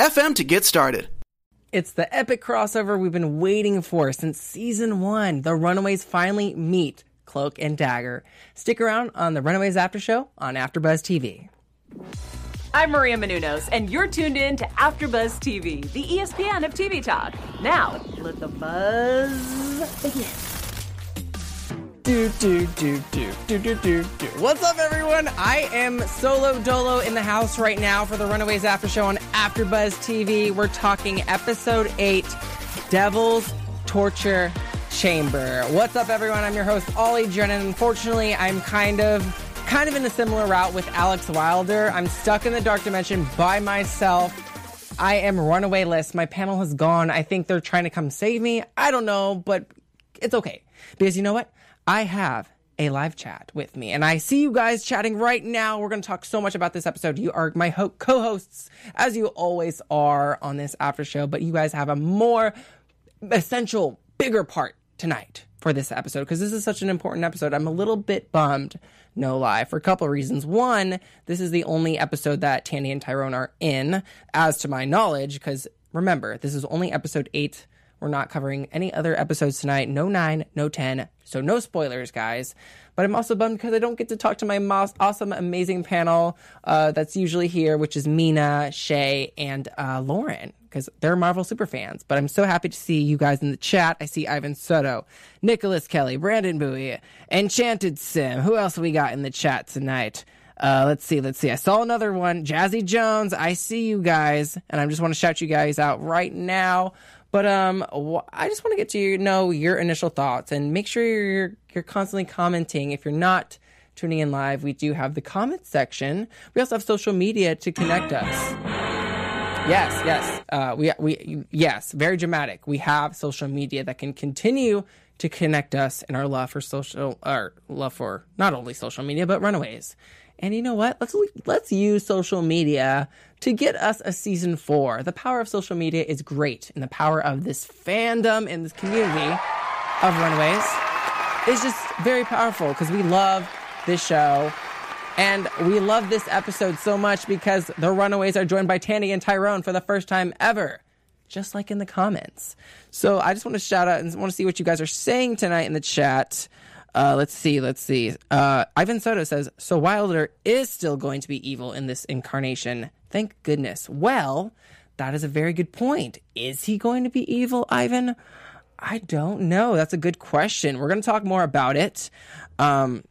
FM to get started. It's the epic crossover we've been waiting for since season one. The Runaways finally meet Cloak and Dagger. Stick around on the Runaways After Show on AfterBuzz TV. I'm Maria Menounos, and you're tuned in to AfterBuzz TV, the ESPN of TV talk. Now, let the buzz begin. Do, do, do, do, do, do, do, do. What's up, everyone? I am solo dolo in the house right now for the Runaways After Show on AfterBuzz TV. We're talking episode eight, Devil's Torture Chamber. What's up, everyone? I'm your host, Ollie Drennan. Unfortunately, I'm kind of kind of in a similar route with Alex Wilder. I'm stuck in the dark dimension by myself. I am runaway list. My panel has gone. I think they're trying to come save me. I don't know, but it's okay. Because you know what? I have a live chat with me, and I see you guys chatting right now. We're going to talk so much about this episode. You are my ho- co hosts, as you always are on this after show, but you guys have a more essential, bigger part tonight for this episode because this is such an important episode. I'm a little bit bummed, no lie, for a couple of reasons. One, this is the only episode that Tandy and Tyrone are in, as to my knowledge, because remember, this is only episode eight we're not covering any other episodes tonight. No 9, no 10. So no spoilers, guys. But I'm also bummed because I don't get to talk to my most awesome, amazing panel uh, that's usually here, which is Mina, Shay, and uh, Lauren, because they're Marvel super fans. But I'm so happy to see you guys in the chat. I see Ivan Soto, Nicholas Kelly, Brandon Bowie, Enchanted Sim. Who else we got in the chat tonight? Uh, let's see, let's see. I saw another one, Jazzy Jones. I see you guys, and I just want to shout you guys out right now. But um, I just want to get to know your initial thoughts and make sure you're you're constantly commenting. If you're not tuning in live, we do have the comment section. We also have social media to connect us. Yes, yes, uh, we we yes, very dramatic. We have social media that can continue to connect us in our love for social, our love for not only social media but Runaways. And you know what? Let's let's use social media to get us a season four. The power of social media is great, and the power of this fandom and this community of Runaways is just very powerful because we love this show. And we love this episode so much because the Runaways are joined by Tandy and Tyrone for the first time ever, just like in the comments. So I just want to shout out and want to see what you guys are saying tonight in the chat. Uh, let's see, let's see. Uh, Ivan Soto says, So Wilder is still going to be evil in this incarnation. Thank goodness. Well, that is a very good point. Is he going to be evil, Ivan? I don't know. That's a good question. We're going to talk more about it. Um,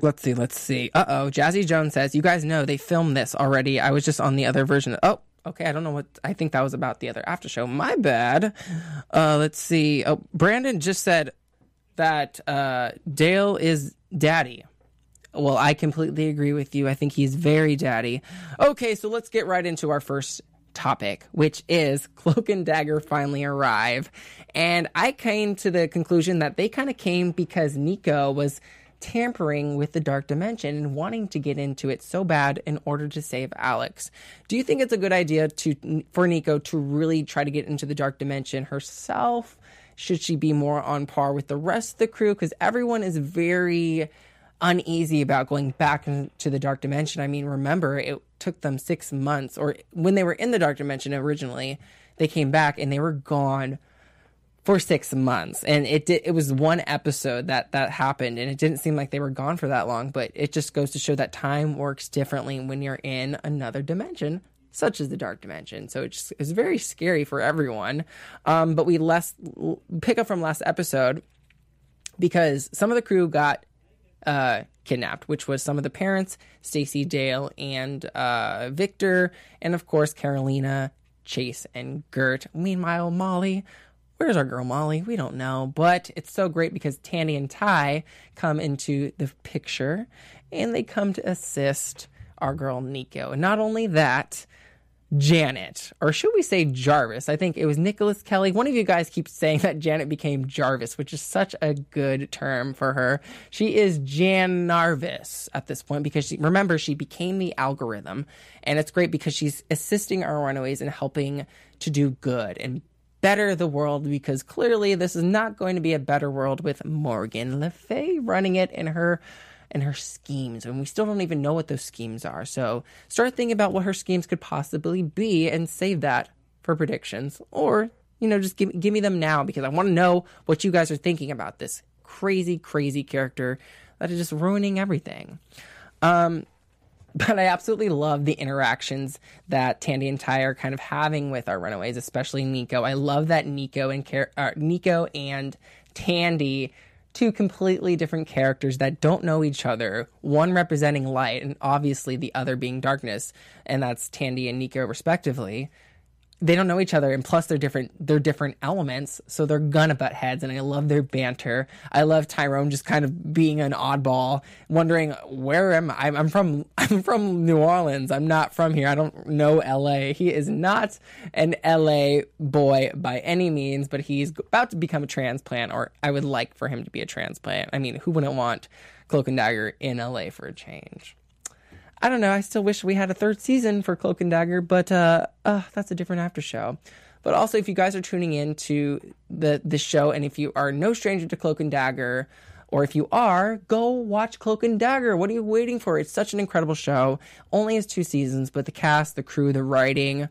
let's see, let's see. Uh oh. Jazzy Jones says, You guys know they filmed this already. I was just on the other version. oh, okay. I don't know what. I think that was about the other after show. My bad. Uh, let's see. Oh, Brandon just said, that uh, Dale is daddy. Well, I completely agree with you. I think he's very daddy. Okay, so let's get right into our first topic, which is Cloak and Dagger finally arrive. And I came to the conclusion that they kind of came because Nico was tampering with the dark dimension and wanting to get into it so bad in order to save Alex. Do you think it's a good idea to for Nico to really try to get into the dark dimension herself? Should she be more on par with the rest of the crew? Because everyone is very uneasy about going back into the dark dimension. I mean, remember, it took them six months, or when they were in the dark dimension originally, they came back and they were gone for six months and it did it was one episode that that happened and it didn't seem like they were gone for that long but it just goes to show that time works differently when you're in another dimension such as the dark dimension. So it's, it's very scary for everyone. Um, but we less pick up from last episode because some of the crew got uh, kidnapped, which was some of the parents, Stacy, Dale, and uh, Victor, and of course Carolina, Chase, and Gert. Meanwhile, Molly. Where's our girl Molly? We don't know, but it's so great because Tandy and Ty come into the picture and they come to assist our girl Nico. And not only that, Janet, or should we say Jarvis? I think it was Nicholas Kelly. One of you guys keeps saying that Janet became Jarvis, which is such a good term for her. She is Jan Narvis at this point because she, remember, she became the algorithm. And it's great because she's assisting our runaways and helping to do good and better the world because clearly this is not going to be a better world with Morgan Le Fay running it in her and her schemes. And we still don't even know what those schemes are. So start thinking about what her schemes could possibly be and save that for predictions. Or, you know, just give, give me them now because I want to know what you guys are thinking about this crazy, crazy character that is just ruining everything. Um, but I absolutely love the interactions that Tandy and Ty are kind of having with our runaways, especially Nico. I love that Nico and uh, Nico and Tandy two completely different characters that don't know each other, one representing light and obviously the other being darkness, and that's Tandy and Nico respectively they don't know each other and plus they're different they're different elements so they're gonna butt heads and i love their banter. I love tyrone just kind of being an oddball wondering where am i? I'm from i'm from new orleans. I'm not from here. I don't know la he is not an la boy by any means but he's about to become a transplant or i would like for him to be a transplant. I mean who wouldn't want cloak and dagger in la for a change I don't know. I still wish we had a third season for Cloak and Dagger, but uh, uh, that's a different after show. But also, if you guys are tuning in to the the show, and if you are no stranger to Cloak and Dagger, or if you are, go watch Cloak and Dagger. What are you waiting for? It's such an incredible show. Only has two seasons, but the cast, the crew, the writing,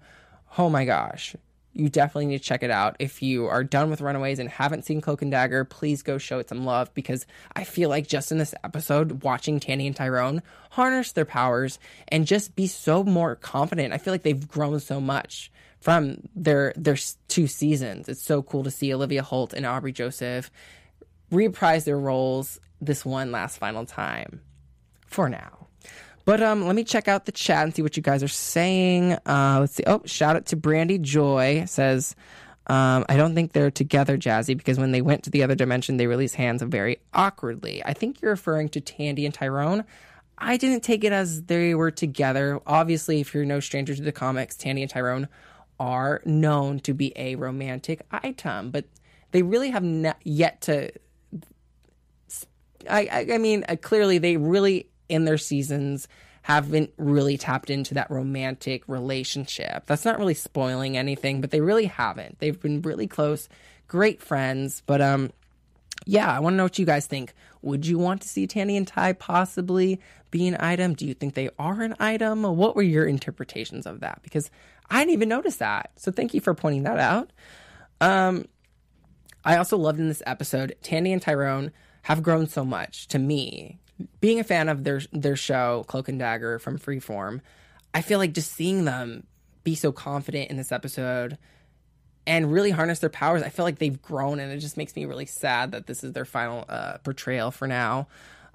oh my gosh you definitely need to check it out. If you are done with Runaways and haven't seen Cloak and Dagger, please go show it some love because I feel like just in this episode, watching Tandy and Tyrone harness their powers and just be so more confident. I feel like they've grown so much from their their two seasons. It's so cool to see Olivia Holt and Aubrey Joseph reprise their roles this one last final time. For now. But um, let me check out the chat and see what you guys are saying. Uh, let's see. Oh, shout out to Brandy Joy says, um, I don't think they're together, Jazzy, because when they went to the other dimension, they released hands very awkwardly. I think you're referring to Tandy and Tyrone. I didn't take it as they were together. Obviously, if you're no stranger to the comics, Tandy and Tyrone are known to be a romantic item, but they really have not yet to. I, I, mean, uh, clearly they really in their seasons haven't really tapped into that romantic relationship. That's not really spoiling anything, but they really haven't. They've been really close, great friends, but um yeah, I want to know what you guys think. Would you want to see Tandy and Ty possibly be an item? Do you think they are an item? What were your interpretations of that? Because I didn't even notice that. So thank you for pointing that out. Um, I also loved in this episode, Tandy and Tyrone have grown so much to me being a fan of their their show Cloak and Dagger from Freeform, I feel like just seeing them be so confident in this episode and really harness their powers, I feel like they've grown, and it just makes me really sad that this is their final uh, portrayal for now.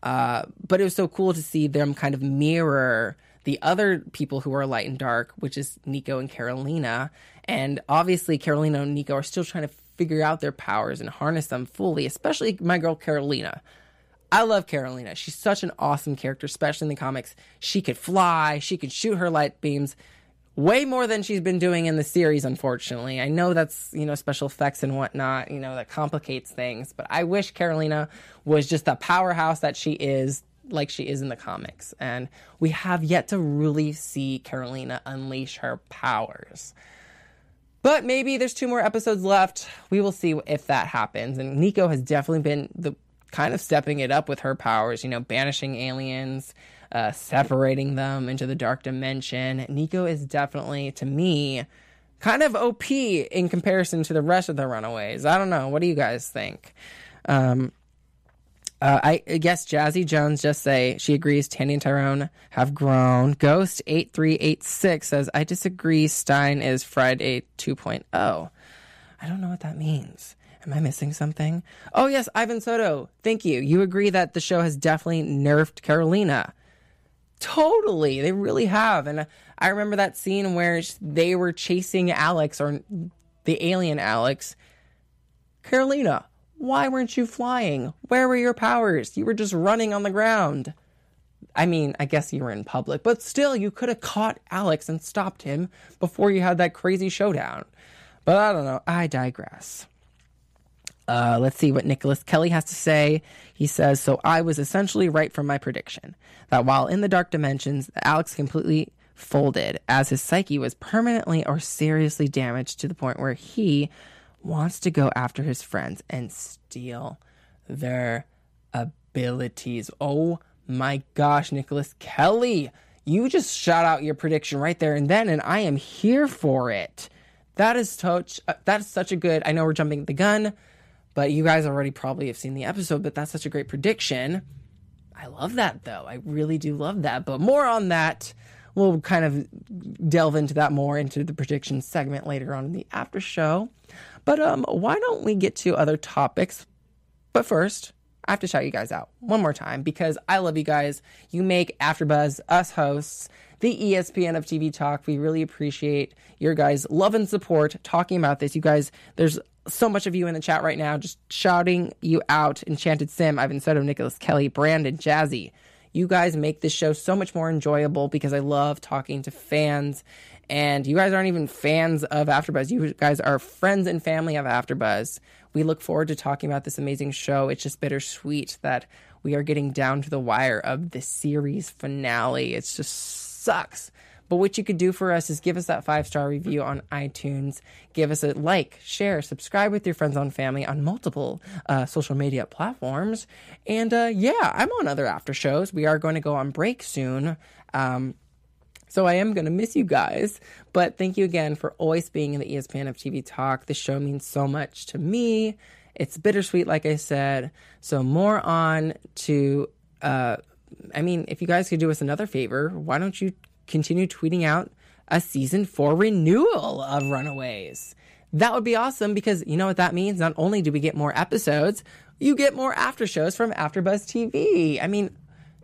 Uh, but it was so cool to see them kind of mirror the other people who are light and dark, which is Nico and Carolina. And obviously, Carolina and Nico are still trying to figure out their powers and harness them fully, especially my girl Carolina. I love Carolina. She's such an awesome character, especially in the comics. She could fly, she could shoot her light beams way more than she's been doing in the series, unfortunately. I know that's, you know, special effects and whatnot, you know, that complicates things, but I wish Carolina was just the powerhouse that she is, like she is in the comics. And we have yet to really see Carolina unleash her powers. But maybe there's two more episodes left. We will see if that happens. And Nico has definitely been the kind of stepping it up with her powers, you know, banishing aliens, uh, separating them into the dark dimension. Nico is definitely, to me, kind of OP in comparison to the rest of the Runaways. I don't know. What do you guys think? Um, uh, I, guess Jazzy Jones just say she agrees Tandy and Tyrone have grown. Ghost eight three eight six says I disagree. Stein is Friday 2.0. I don't know what that means. Am I missing something? Oh, yes, Ivan Soto. Thank you. You agree that the show has definitely nerfed Carolina. Totally. They really have. And uh, I remember that scene where they were chasing Alex or the alien Alex. Carolina, why weren't you flying? Where were your powers? You were just running on the ground. I mean, I guess you were in public, but still, you could have caught Alex and stopped him before you had that crazy showdown. But I don't know. I digress. Uh, let's see what Nicholas Kelly has to say. He says, So I was essentially right from my prediction that while in the dark dimensions, Alex completely folded as his psyche was permanently or seriously damaged to the point where he wants to go after his friends and steal their abilities. Oh my gosh, Nicholas Kelly, you just shot out your prediction right there and then, and I am here for it. That is such uh, that is such a good. I know we're jumping the gun, but you guys already probably have seen the episode. But that's such a great prediction. I love that though. I really do love that. But more on that. We'll kind of delve into that more into the prediction segment later on in the after show. But um, why don't we get to other topics? But first, I have to shout you guys out one more time because I love you guys. You make AfterBuzz, us hosts, the ESPN of TV Talk. We really appreciate your guys' love and support talking about this. You guys, there's so much of you in the chat right now just shouting you out. Enchanted Sim, Ivan Soto, Nicholas Kelly, Brandon, Jazzy. You guys make this show so much more enjoyable because I love talking to fans. And you guys aren't even fans of AfterBuzz. You guys are friends and family of AfterBuzz we look forward to talking about this amazing show. It's just bittersweet that we are getting down to the wire of the series finale. It just sucks. But what you could do for us is give us that five star review on iTunes, give us a like, share, subscribe with your friends and family on multiple uh, social media platforms. And uh, yeah, I'm on other after shows. We are going to go on break soon. Um, so I am going to miss you guys. But thank you again for always being in the ESPN of TV talk. The show means so much to me. It's bittersweet, like I said. So more on to, uh, I mean, if you guys could do us another favor, why don't you continue tweeting out a season four renewal of Runaways? That would be awesome because you know what that means? Not only do we get more episodes, you get more after shows from AfterBuzz TV. I mean,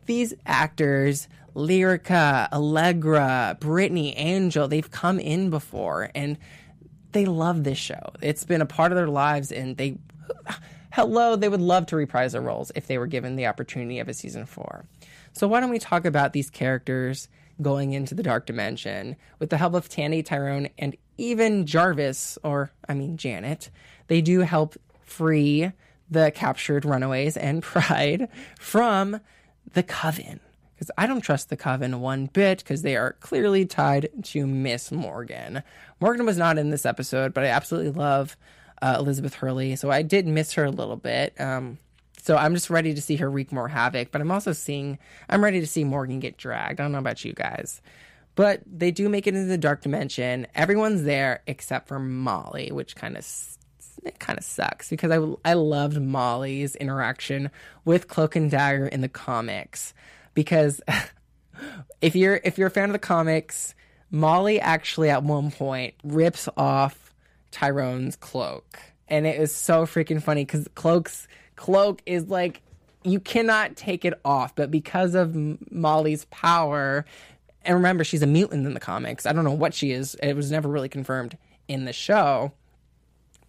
these actors Lyrica, Allegra, Brittany, Angel, they've come in before and they love this show. It's been a part of their lives and they hello, they would love to reprise their roles if they were given the opportunity of a season 4. So why don't we talk about these characters going into the dark dimension with the help of Tandy, Tyrone, and even Jarvis or I mean Janet. They do help free the captured runaways and Pride from the coven because I don't trust the Coven one bit because they are clearly tied to Miss Morgan. Morgan was not in this episode, but I absolutely love uh, Elizabeth Hurley, so I did miss her a little bit. Um, so I'm just ready to see her wreak more havoc, but I'm also seeing I'm ready to see Morgan get dragged. I don't know about you guys. But they do make it into the dark dimension. Everyone's there except for Molly, which kind of it kind of sucks because I I loved Molly's interaction with Cloak and Dagger in the comics because if you're if you're a fan of the comics, Molly actually at one point rips off Tyrone's cloak, and it is so freaking funny because Cloak's cloak is like you cannot take it off, but because of Molly's power, and remember she's a mutant in the comics. I don't know what she is. It was never really confirmed in the show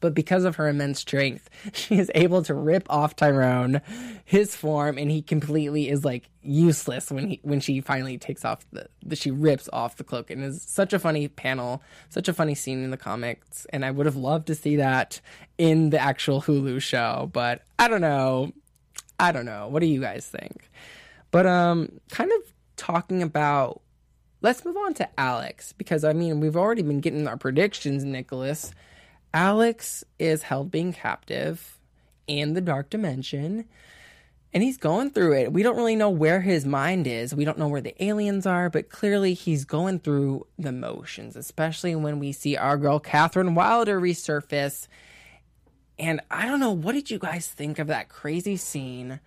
but because of her immense strength, she is able to rip off Tyrone, his form, and he completely is like useless when he when she finally takes off the, the she rips off the cloak and is such a funny panel, such a funny scene in the comics, and I would have loved to see that in the actual Hulu show, but I don't know. I don't know. What do you guys think? But um kind of talking about let's move on to Alex because I mean, we've already been getting our predictions, Nicholas. Alex is held being captive in the dark dimension and he's going through it. We don't really know where his mind is. We don't know where the aliens are, but clearly he's going through the motions, especially when we see our girl Catherine Wilder resurface. And I don't know, what did you guys think of that crazy scene?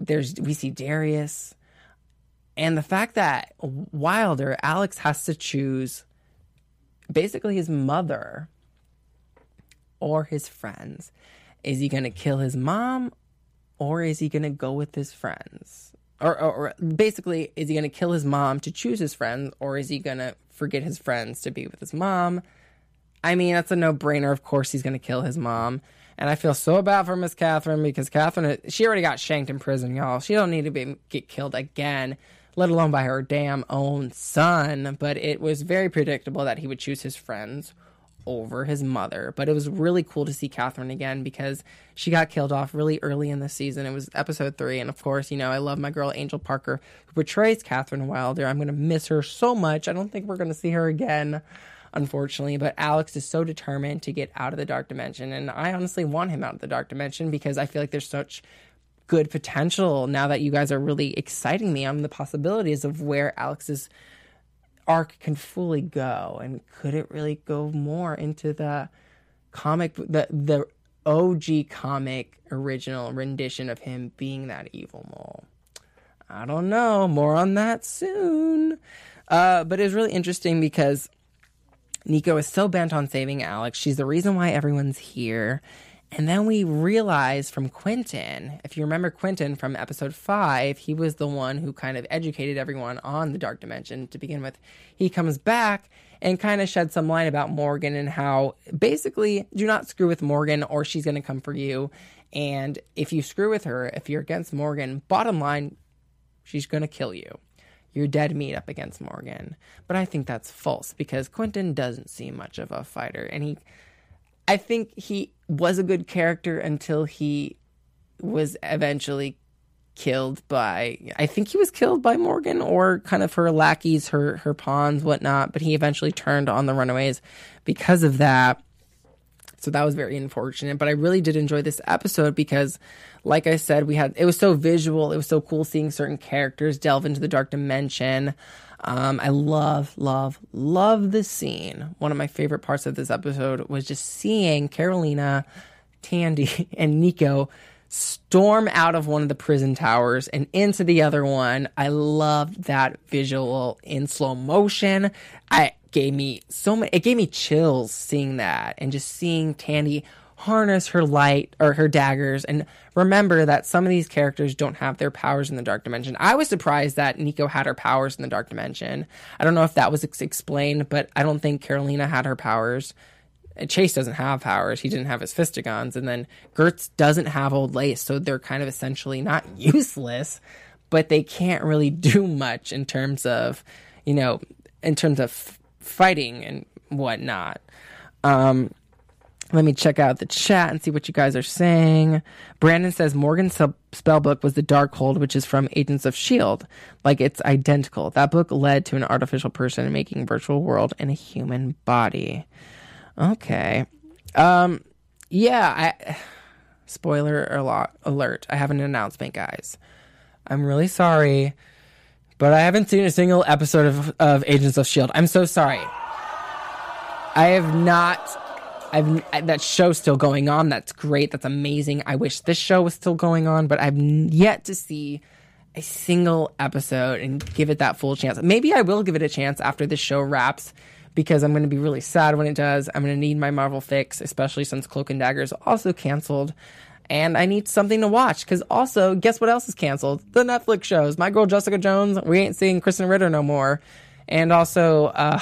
There's we see Darius and the fact that Wilder, Alex has to choose basically his mother or his friends? Is he going to kill his mom or is he going to go with his friends? Or, or, or basically, is he going to kill his mom to choose his friends or is he going to forget his friends to be with his mom? I mean, that's a no brainer. Of course, he's going to kill his mom. And I feel so bad for Miss Catherine because Catherine, she already got shanked in prison, y'all. She don't need to be get killed again. let alone by her damn own son. But it was very predictable that he would choose his friends over his mother. But it was really cool to see Catherine again because she got killed off really early in the season. It was episode three. And of course, you know, I love my girl Angel Parker, who portrays Catherine Wilder. I'm going to miss her so much. I don't think we're going to see her again. Unfortunately, but Alex is so determined to get out of the dark dimension, and I honestly want him out of the dark dimension because I feel like there's such good potential now that you guys are really exciting me on the possibilities of where Alex's arc can fully go and could it really go more into the comic the the OG comic original rendition of him being that evil mole. I don't know. More on that soon. Uh, but it was really interesting because Nico is so bent on saving Alex. She's the reason why everyone's here. And then we realize from Quentin, if you remember Quentin from episode five, he was the one who kind of educated everyone on the dark dimension to begin with. He comes back and kind of sheds some light about Morgan and how basically do not screw with Morgan or she's going to come for you. And if you screw with her, if you're against Morgan, bottom line, she's going to kill you. You're dead meat up against Morgan. But I think that's false because Quentin doesn't seem much of a fighter and he I think he was a good character until he was eventually killed by I think he was killed by Morgan or kind of her lackeys, her her pawns, whatnot, but he eventually turned on the runaways because of that. So that was very unfortunate. But I really did enjoy this episode because like I said, we had it was so visual, it was so cool seeing certain characters delve into the dark dimension. Um, I love, love, love the scene. One of my favorite parts of this episode was just seeing Carolina, Tandy, and Nico storm out of one of the prison towers and into the other one. I loved that visual in slow motion. I gave me so many it gave me chills seeing that and just seeing Tandy harness her light or her daggers and remember that some of these characters don't have their powers in the dark dimension. I was surprised that Nico had her powers in the dark dimension. I don't know if that was ex- explained, but I don't think Carolina had her powers. Chase doesn't have powers. He didn't have his fistigons. And then Gertz doesn't have old lace. So they're kind of essentially not useless, but they can't really do much in terms of, you know, in terms of f- fighting and whatnot. Um, let me check out the chat and see what you guys are saying. Brandon says Morgan's spellbook was the Darkhold, which is from Agents of S.H.I.E.L.D. Like it's identical. That book led to an artificial person making virtual world in a human body. Okay. Um, yeah, I. Spoiler alert. I have an announcement, guys. I'm really sorry, but I haven't seen a single episode of, of Agents of S.H.I.E.L.D. I'm so sorry. I have not I've that show's still going on. That's great. That's amazing. I wish this show was still going on, but I've yet to see a single episode and give it that full chance. Maybe I will give it a chance after this show wraps because I'm going to be really sad when it does. I'm going to need my Marvel fix, especially since Cloak and Dagger is also canceled. And I need something to watch because also, guess what else is canceled? The Netflix shows. My girl Jessica Jones, we ain't seeing Krysten Ritter no more. And also, uh,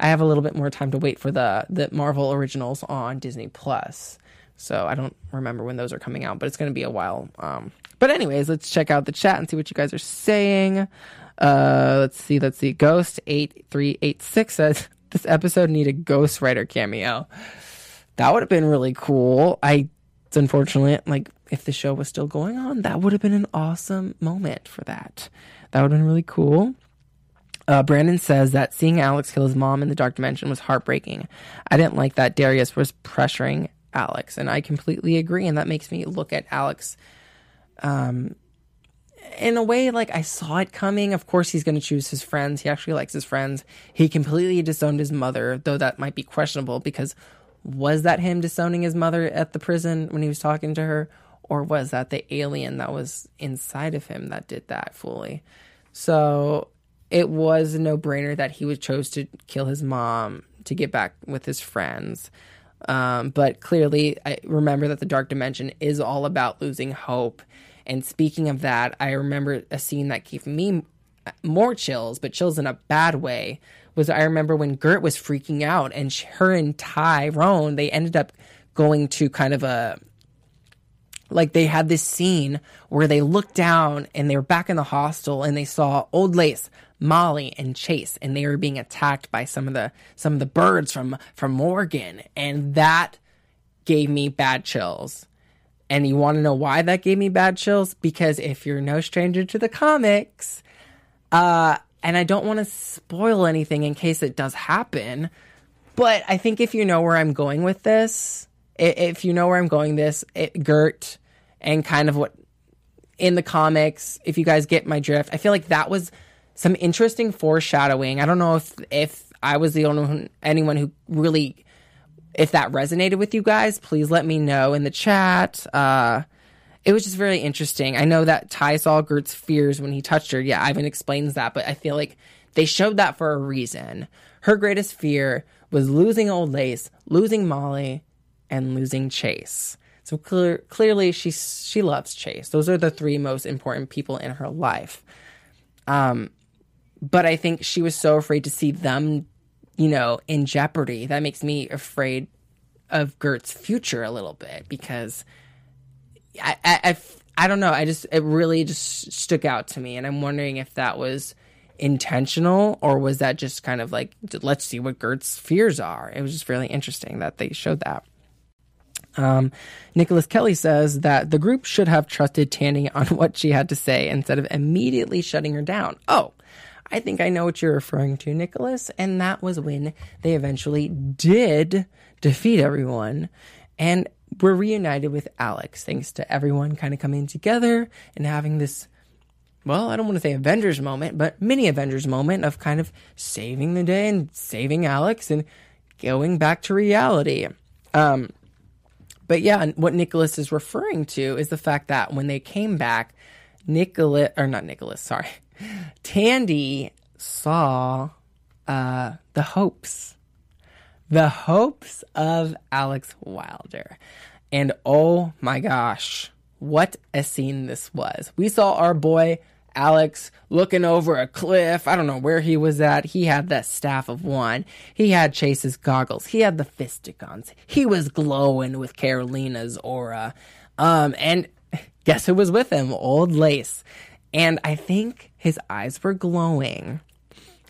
I have a little bit more time to wait for the the Marvel originals on Disney Plus. So I don't remember when those are coming out, but it's going to be a while. Um, but anyways, let's check out the chat and see what you guys are saying. Uh, let's see, let's see. Ghost eight three eight six says this episode need a Ghost Rider cameo. That would have been really cool. I, it's. Like if the show was still going on, that would have been an awesome moment for that. That would have been really cool. Uh, Brandon says that seeing Alex kill his mom in the dark dimension was heartbreaking. I didn't like that Darius was pressuring Alex, and I completely agree. And that makes me look at Alex um, in a way like I saw it coming. Of course, he's going to choose his friends. He actually likes his friends. He completely disowned his mother, though that might be questionable because was that him disowning his mother at the prison when he was talking to her? Or was that the alien that was inside of him that did that fully? So it was a no brainer that he would chose to kill his mom to get back with his friends. Um, but clearly, I remember that the dark dimension is all about losing hope. And speaking of that, I remember a scene that gave me more chills, but chills in a bad way. Was I remember when Gert was freaking out and her and Tyrone they ended up going to kind of a like they had this scene where they looked down and they were back in the hostel and they saw old lace molly and chase and they were being attacked by some of the some of the birds from from morgan and that gave me bad chills. And you want to know why that gave me bad chills? Because if you're no stranger to the comics uh and i don't want to spoil anything in case it does happen but i think if you know where i'm going with this if you know where i'm going this it, gert and kind of what in the comics if you guys get my drift i feel like that was some interesting foreshadowing. I don't know if if i was the only one, anyone who really if that resonated with you guys please let me know in the chat. Uh it was just very interesting. I know that ty saw gert's fears when he touched her. Yeah ivan explains that but i feel like they showed that for a reason. Her greatest fear was losing old lace losing molly and losing chase. So clear, clearly she she loves Chase. Those are the three most important people in her life. Um, but I think she was so afraid to see them, you know, in jeopardy. That makes me afraid of Gert's future a little bit because I, I, I, I don't know. I just it really just stuck out to me, and I'm wondering if that was intentional or was that just kind of like let's see what Gert's fears are. It was just really interesting that they showed that. Um, Nicholas Kelly says that the group should have trusted Tandy on what she had to say instead of immediately shutting her down. Oh, I think I know what you're referring to, Nicholas. And that was when they eventually did defeat everyone and were reunited with Alex, thanks to everyone kind of coming together and having this, well, I don't want to say Avengers moment, but mini Avengers moment of kind of saving the day and saving Alex and going back to reality. Um, but yeah, what Nicholas is referring to is the fact that when they came back, Nicholas, or not Nicholas, sorry, Tandy saw uh, the hopes, the hopes of Alex Wilder. And oh my gosh, what a scene this was. We saw our boy Alex looking over a cliff. I don't know where he was at. He had the staff of one. He had Chase's goggles. He had the fistigons. He was glowing with Carolina's aura. Um, and guess who was with him? Old Lace. And I think his eyes were glowing.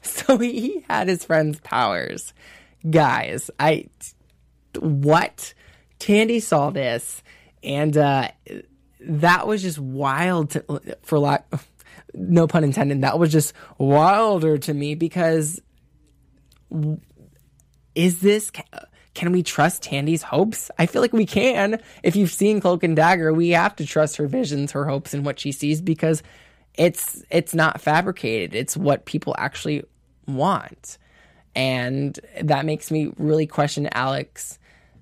So he had his friend's powers. Guys, I what? Tandy saw this and uh that was just wild to, for lack no pun intended, that was just wilder to me because is this can we trust Tandy's hopes? I feel like we can. If you've seen Cloak and Dagger, we have to trust her visions, her hopes, and what she sees because it's it's not fabricated. It's what people actually want, and that makes me really question Alex.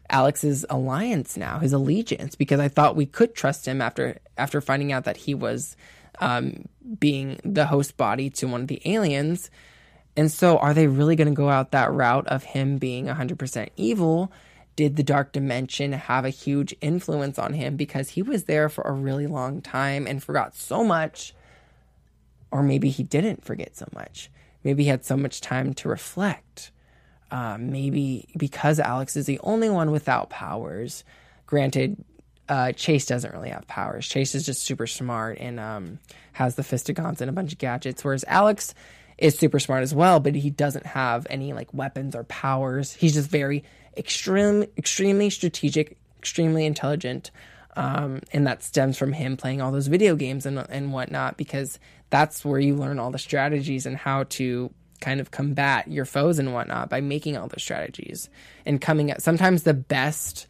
Alex's alliance now, his allegiance, because I thought we could trust him after after finding out that he was um, being the host body to one of the aliens. And so, are they really going to go out that route of him being 100% evil? Did the dark dimension have a huge influence on him because he was there for a really long time and forgot so much? Or maybe he didn't forget so much. Maybe he had so much time to reflect. Uh, maybe because Alex is the only one without powers. Granted, uh, Chase doesn't really have powers. Chase is just super smart and um, has the fistigons and a bunch of gadgets, whereas Alex is super smart as well, but he doesn't have any like weapons or powers. He's just very extreme, extremely strategic, extremely intelligent, um, and that stems from him playing all those video games and and whatnot because that's where you learn all the strategies and how to kind of combat your foes and whatnot by making all those strategies and coming at sometimes the best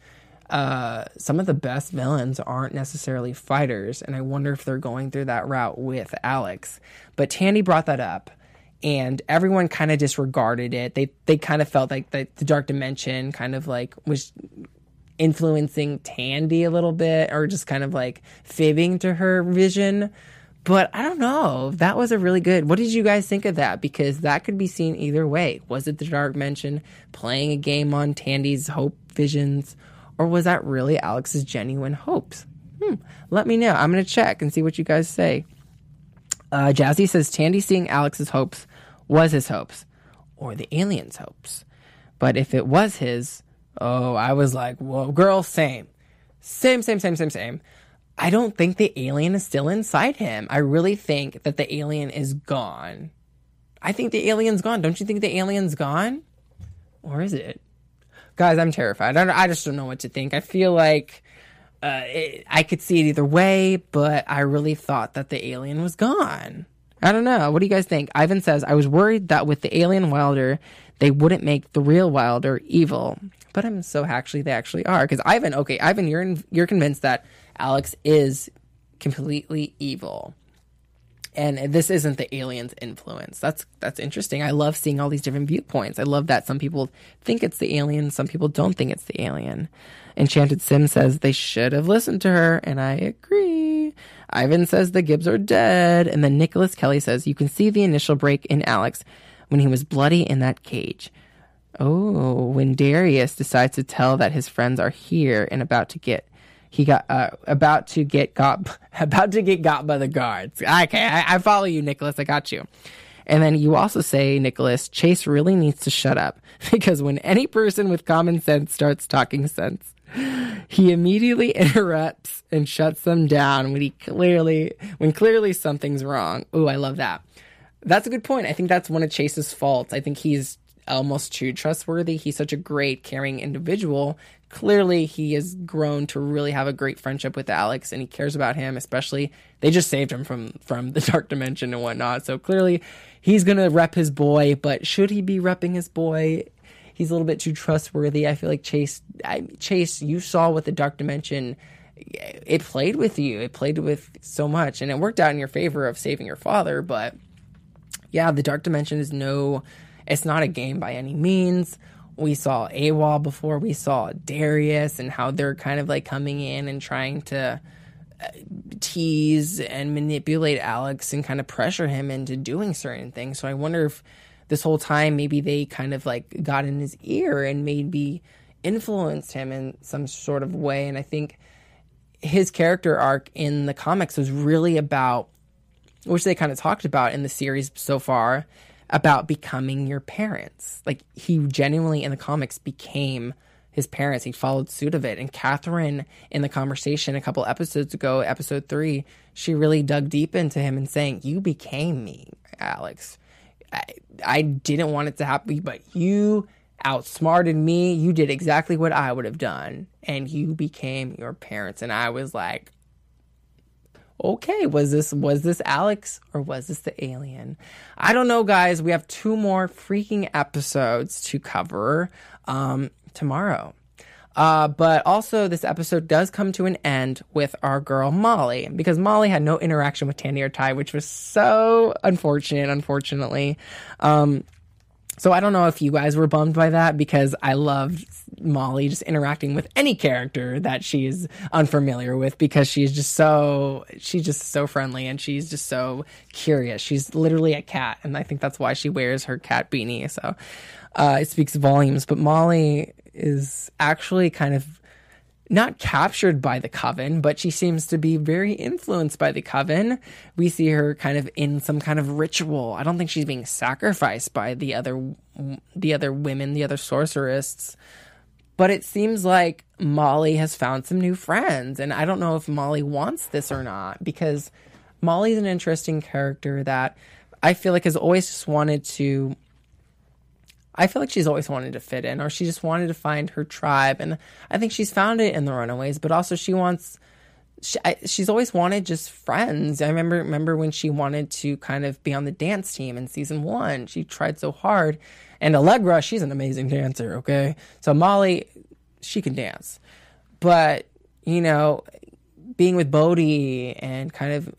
uh, some of the best villains aren't necessarily fighters, and I wonder if they're going through that route with Alex. But Tandy brought that up, and everyone kind of disregarded it. They they kind of felt like the, the dark dimension kind of like was influencing Tandy a little bit, or just kind of like fibbing to her vision. But I don't know. That was a really good. What did you guys think of that? Because that could be seen either way. Was it the dark dimension playing a game on Tandy's hope visions? Or was that really Alex's genuine hopes? Hmm, let me know. I'm to check and see what you guys say. Uh, Jazzy says Tandy seeing Alex's hopes was his hopes, or the alien's hopes. But if it was his, oh, I was like, whoa, girl, same. Same, same, same, same, same. I don't think the alien is still inside him. I really think that the alien is gone. I think the alien's gone. Don't you think the alien's gone? Or is it? Guys, I'm terrified. I, I just don't know what to think. I feel like uh, it, I could see it either way, but I really thought that the alien was gone. I don't know. What do you guys think? Ivan says, I was worried that with the alien Wilder, they wouldn't make the real Wilder evil. But I'm so actually they actually are. Because Ivan, okay, Ivan, you're in, you're convinced that Alex is completely evil. And this isn't the alien's influence. That's that's interesting. I love seeing all these different viewpoints. I love that some people think it's the alien, some people don't think it's the alien. Enchanted Sim says they should have listened to her, and I agree. Ivan says the Gibbs are dead, and then Nicholas Kelly says you can see the initial break in Alex when he was bloody in that cage. Oh, when Darius decides to tell that his friends are here and about to get he got uh, about to get got about to get got by the guards. Okay, I, I follow you, Nicholas. I got you. And then you also say, Nicholas, Chase really needs to shut up because when any person with common sense starts talking sense, he immediately interrupts and shuts them down when he clearly when clearly something's wrong. Ooh, I love that. That's a good point. I think that's one of Chase's faults. I think he's almost too trustworthy. He's such a great, caring individual. Clearly, he has grown to really have a great friendship with Alex, and he cares about him. Especially, they just saved him from from the dark dimension and whatnot. So clearly, he's gonna rep his boy. But should he be repping his boy? He's a little bit too trustworthy. I feel like Chase. I, Chase, you saw with the dark dimension it played with you. It played with so much, and it worked out in your favor of saving your father. But yeah, the dark dimension is no it's not a game by any means. We saw AWOL before. We saw Darius and how they're kind of like coming in and trying to uh, tease and manipulate Alex and kind of pressure him into doing certain things. So I wonder if this whole time maybe they kind of like got in his ear and maybe influenced him in some sort of way. And I think his character arc in the comics was really about, which they kind of talked about in the series so far, about becoming your parents. Like he genuinely in the comics became his parents. He followed suit of it. And Catherine, in the conversation a couple episodes ago, episode three, she really dug deep into him and saying, You became me, Alex. I, I didn't want it to happen, but you outsmarted me. You did exactly what I would have done. And you became your parents. And I was like, okay, was this was this Alex or was this the alien? I don't know, guys. We have two more freaking episodes to cover um, tomorrow. Uh, but also, this episode does come to an end with our girl Molly because Molly had no interaction with Tandy or Ty, which was so unfortunate. Unfortunately, um, so I don't know if you guys were bummed by that because I loved Molly just interacting with any character that she's unfamiliar with because she's just so she's just so friendly and she's just so curious. She's literally a cat, and I think that's why she wears her cat beanie. So uh, it speaks volumes. But Molly is actually kind of not captured by the coven, but she seems to be very influenced by the coven. We see her kind of in some kind of ritual. I don't think she's being sacrificed by the other the other women, the other sorceress. But it seems like Molly has found some new friends, and I don't know if Molly wants this or not because Molly's an interesting character that I feel like has always just wanted to I feel like she's always wanted to fit in, or she just wanted to find her tribe, and I think she's found it in the Runaways. But also, she wants. She, I, she's always wanted just friends. I remember remember when she wanted to kind of be on the dance team in season one. She tried so hard, and Allegra, she's an amazing dancer. Okay, so Molly, she can dance, but you know, being with Bodhi and kind of,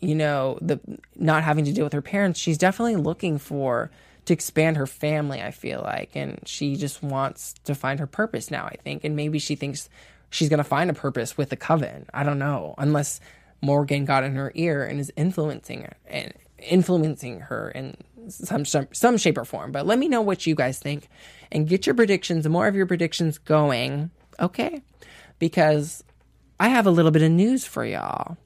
you know, the not having to deal with her parents, she's definitely looking for to expand her family, I feel like. And she just wants to find her purpose now, I think. And maybe she thinks she's going to find a purpose with the coven. I don't know. Unless Morgan got in her ear and is influencing her and influencing her in some, some some shape or form. But let me know what you guys think and get your predictions, more of your predictions going. Okay? Because I have a little bit of news for y'all.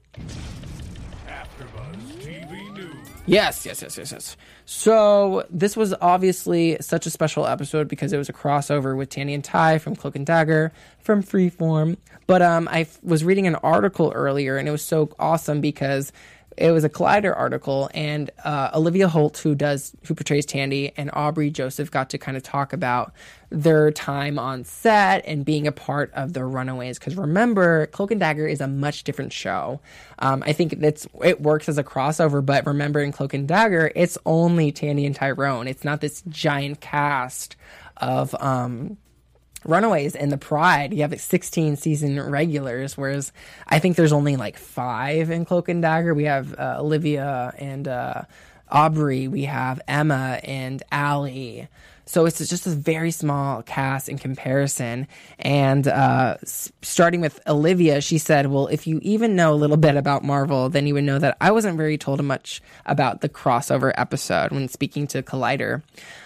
Yes, yes, yes, yes, yes. So this was obviously such a special episode because it was a crossover with Tandy and Ty from Cloak and Dagger from Freeform. But um, I f- was reading an article earlier, and it was so awesome because it was a Collider article, and uh, Olivia Holt, who does who portrays Tandy, and Aubrey Joseph got to kind of talk about their time on set and being a part of the Runaways. Because remember, Cloak and Dagger is a much different show. Um, I think it's it works as a crossover, but remember in Cloak and Dagger, it's only Tandy and Tyrone. It's not this giant cast of um, Runaways and the Pride, you have like 16 season regulars, whereas I think there's only like five in Cloak and Dagger. We have uh, Olivia and uh, Aubrey, we have Emma and Allie. So it's just a very small cast in comparison. And uh, starting with Olivia, she said, Well, if you even know a little bit about Marvel, then you would know that I wasn't very told much about the crossover episode when speaking to Collider.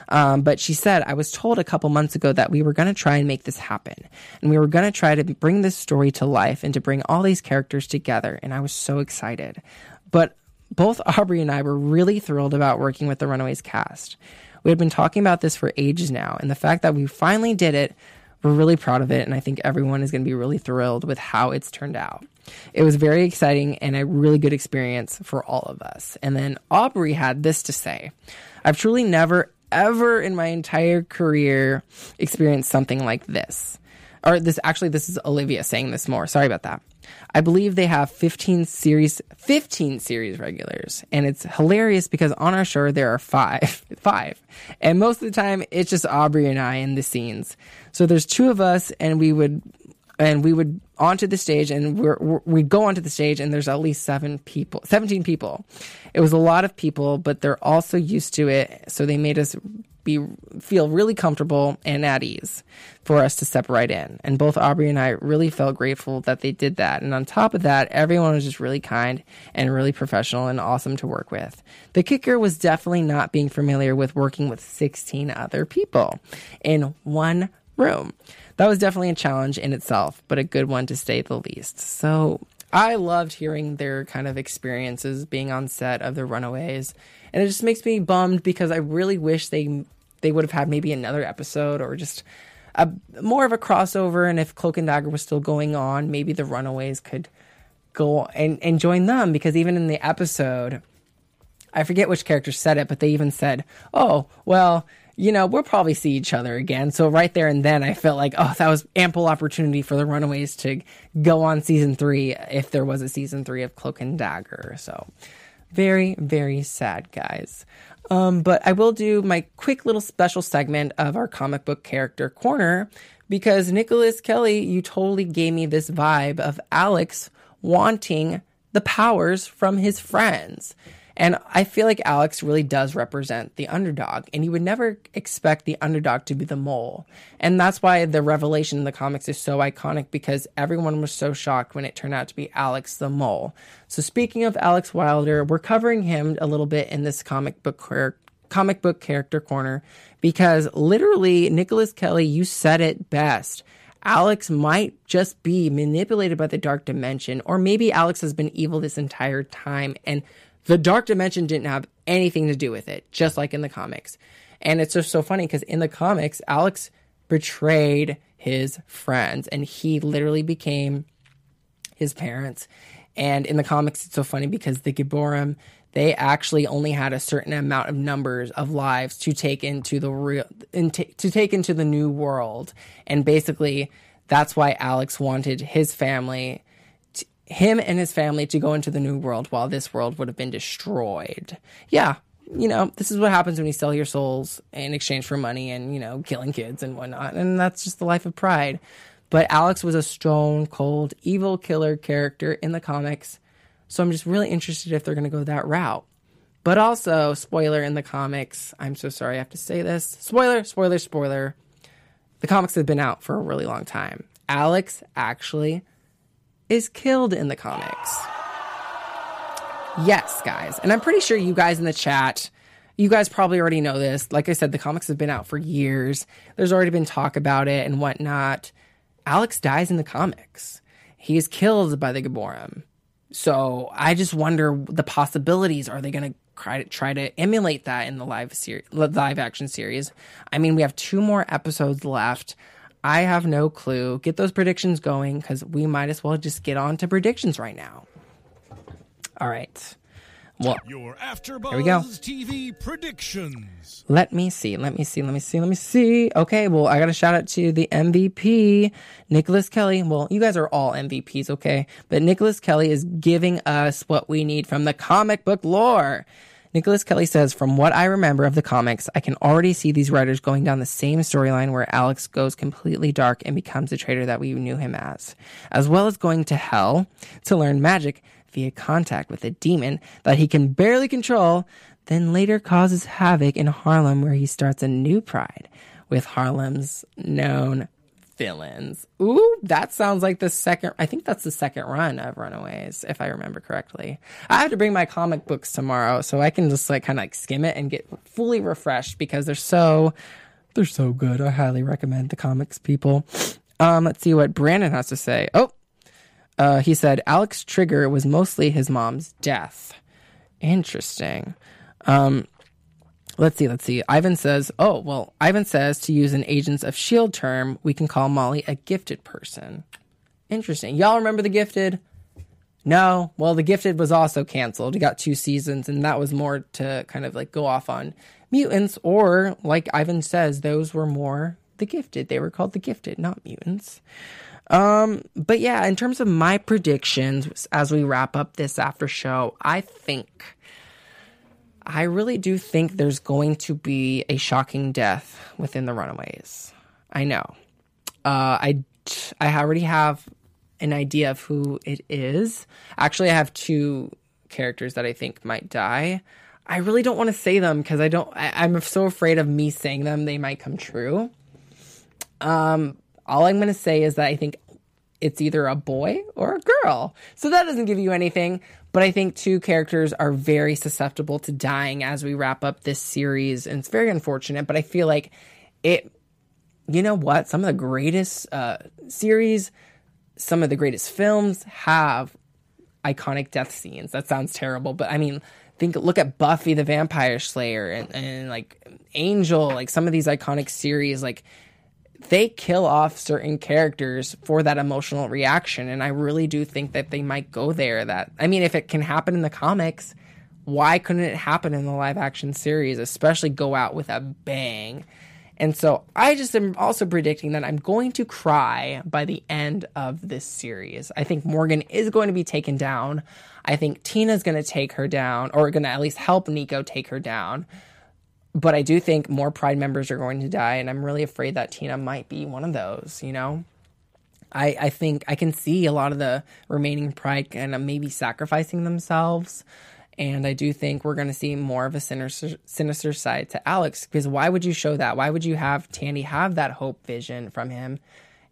Um, but she said, I was told a couple months ago that we were going to try and make this happen. And we were going to try to bring this story to life and to bring all these characters together. And I was so excited. But both Aubrey and I were really thrilled about working with the Runaways cast. We had been talking about this for ages now, and the fact that we finally did it, we're really proud of it, and I think everyone is going to be really thrilled with how it's turned out. It was very exciting and a really good experience for all of us. And then Aubrey had this to say I've truly never, ever in my entire career experienced something like this. Or this, actually, this is Olivia saying this more. Sorry about that. I believe they have 15 series 15 series regulars and it's hilarious because on our show there are 5 5 and most of the time it's just Aubrey and I in the scenes. So there's two of us and we would and we would onto the stage and we're, we're, we'd go onto the stage and there's at least 7 people 17 people. It was a lot of people but they're also used to it so they made us be feel really comfortable and at ease for us to step right in. And both Aubrey and I really felt grateful that they did that. And on top of that, everyone was just really kind and really professional and awesome to work with. The kicker was definitely not being familiar with working with 16 other people in one room. That was definitely a challenge in itself, but a good one to say the least. So I loved hearing their kind of experiences being on set of the Runaways. And it just makes me bummed because I really wish they they would have had maybe another episode or just a more of a crossover. And if Cloak and Dagger was still going on, maybe the Runaways could go and, and join them because even in the episode, I forget which character said it, but they even said, "Oh, well." You know, we'll probably see each other again. So right there and then I felt like, oh, that was ample opportunity for the Runaways to go on season three if there was a season three of Cloak and Dagger. So very, very sad, guys. Um, but I will do my quick little special segment of our comic book character corner because Nicholas Kelly, you totally gave me this vibe of Alex wanting the powers from his friends. And I feel like Alex really does represent the underdog, and you would never expect the underdog to be the mole. And that's why the revelation in the comics is so iconic because everyone was so shocked when it turned out to be Alex the mole. So, speaking of Alex Wilder, we're covering him a little bit in this comic book comic book character corner because literally, Nicholas Kelly, you said it best. Alex might just be manipulated by the dark dimension, or maybe Alex has been evil this entire time and the dark dimension didn't have anything to do with it, just like in the comics. And it's just so funny because in the comics, Alex betrayed his friends and he literally became his parents. And in the comics, it's so funny because the Gibborim, they actually only had a certain amount of numbers of lives to take into the real, in t- to take into the new world. And basically, that's why Alex wanted his family him and his family to go into the new world while this world would have been destroyed. Yeah, you know, this is what happens when you sell your souls in exchange for money and, you know, killing kids and whatnot. And that's just the life of pride. But Alex was a stone cold evil killer character in the comics. So I'm just really interested if they're going to go that route. But also, spoiler in the comics, I'm so sorry I have to say this. Spoiler, spoiler, spoiler. The comics have been out for a really long time. Alex actually is killed in the comics. Yes, guys. And I'm pretty sure you guys in the chat, you guys probably already know this. Like I said, the comics have been out for years. There's already been talk about it and whatnot. Alex dies in the comics. He is killed by the Gibborim. So I just wonder the possibilities. Are they going to try to try to emulate that in the live series, live action series. I mean, we have two more episodes left. I have no clue. Get those predictions going because we might as well just get on to predictions right now. All right. Well, Your AfterBuzz we go. TV predictions. let me see. Let me see. Let me see. Let me see. Okay. Well, I got to shout out to the MVP, Nicholas Kelly. Well, you guys are all MVPs, okay? But Nicholas Kelly is giving us what we need from the comic book lore. Nicholas Kelly says, From what I remember of the comics, I can already see these writers going down the same storyline where Alex goes completely dark and becomes the traitor that we knew him as, as well as going to hell to learn magic via contact with a demon that he can barely control, then later causes havoc in Harlem where he starts a new pride with Harlem's known villains. Ooh, that sounds like the second. I think that's the second run of Runaways, if I remember correctly. I have to bring my comic books tomorrow, so I can just like kind of like skim it and get fully refreshed because they're so they're so good. I highly recommend the comics, people. Um, let's see what Brandon has to say. Oh, uh, he said Alex Trigger was mostly his mom's death. Interesting. Um, let's see, let's see. Ivan says, oh, well, Ivan says to use an Agents of S.H.I.E.L.D. term, we can call Molly a gifted person. Interesting. Y'all remember The Gifted? No. Well, The Gifted was also canceled. It got two seasons, and that was more to kind of like go off on mutants, or like Ivan says, those were more The Gifted. They were called The Gifted, not mutants. Um, but yeah, in terms of my predictions as we wrap up this after show, I think I really do think there's going to be a shocking death within the Runaways. I know. Uh, I I already have an idea of who it is. Actually, I have two characters that I think might die. I really don't want to say them because I don't. I, I'm so afraid of me saying them; they might come true. Um, all I'm going to say is that I think it's either a boy or a girl. So that doesn't give you anything. But I think two characters are very susceptible to dying as we wrap up this series. And it's very unfortunate, but I feel like it, you know what? Some of the greatest uh, series, some of the greatest films have iconic death scenes. That sounds terrible, but I mean, think look at Buffy the Vampire Slayer and, and like Angel, like some of these iconic series, like they kill off certain characters for that emotional reaction. And I really do think that they might go there. That, I mean, if it can happen in the comics, why couldn't it happen in the live action series, especially go out with a bang? And so I just am also predicting that I'm going to cry by the end of this series. I think Morgan is going to be taken down. I think Tina's going to take her down, or going to at least help Nico take her down but I do think more Pride members are going to die, and I'm really afraid that Tina might be one of those. You know, I I think I can see a lot of the remaining Pride kind of maybe sacrificing themselves, and I do think we're going to see more of a sinister sinister side to Alex. Because why would you show that? Why would you have Tandy have that hope vision from him?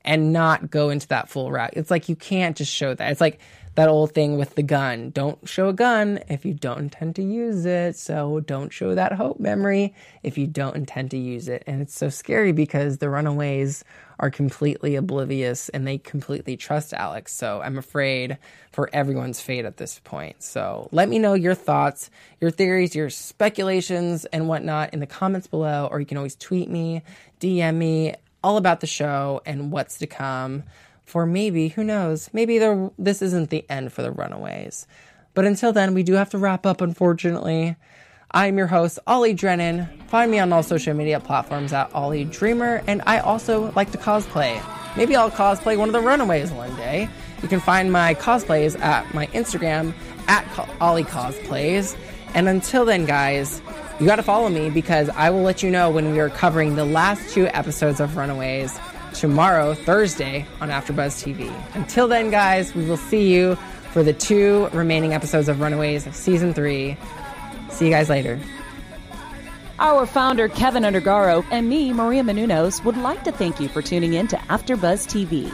And not go into that full route. It's like you can't just show that. It's like that old thing with the gun. Don't show a gun if you don't intend to use it. So don't show that hope memory if you don't intend to use it. And it's so scary because the runaways are completely oblivious and they completely trust Alex. So I'm afraid for everyone's fate at this point. So let me know your thoughts, your theories, your speculations, and whatnot in the comments below, or you can always tweet me, DM me all about the show and what's to come for maybe, who knows, maybe this isn't the end for the Runaways. But until then, we do have to wrap up, unfortunately. I'm your host, Ollie Drennan. Find me on all social media platforms at Ollie Dreamer, and I also like to cosplay. Maybe I'll cosplay one of the Runaways one day. You can find my cosplays at my Instagram at Ollie Cosplays. And until then, guys, you got to follow me because I will let you know when we are covering the last two episodes of Runaways tomorrow, Thursday, on AfterBuzz TV. Until then, guys, we will see you for the two remaining episodes of Runaways of Season 3. See you guys later. Our founder, Kevin Undergaro, and me, Maria Menounos, would like to thank you for tuning in to AfterBuzz TV.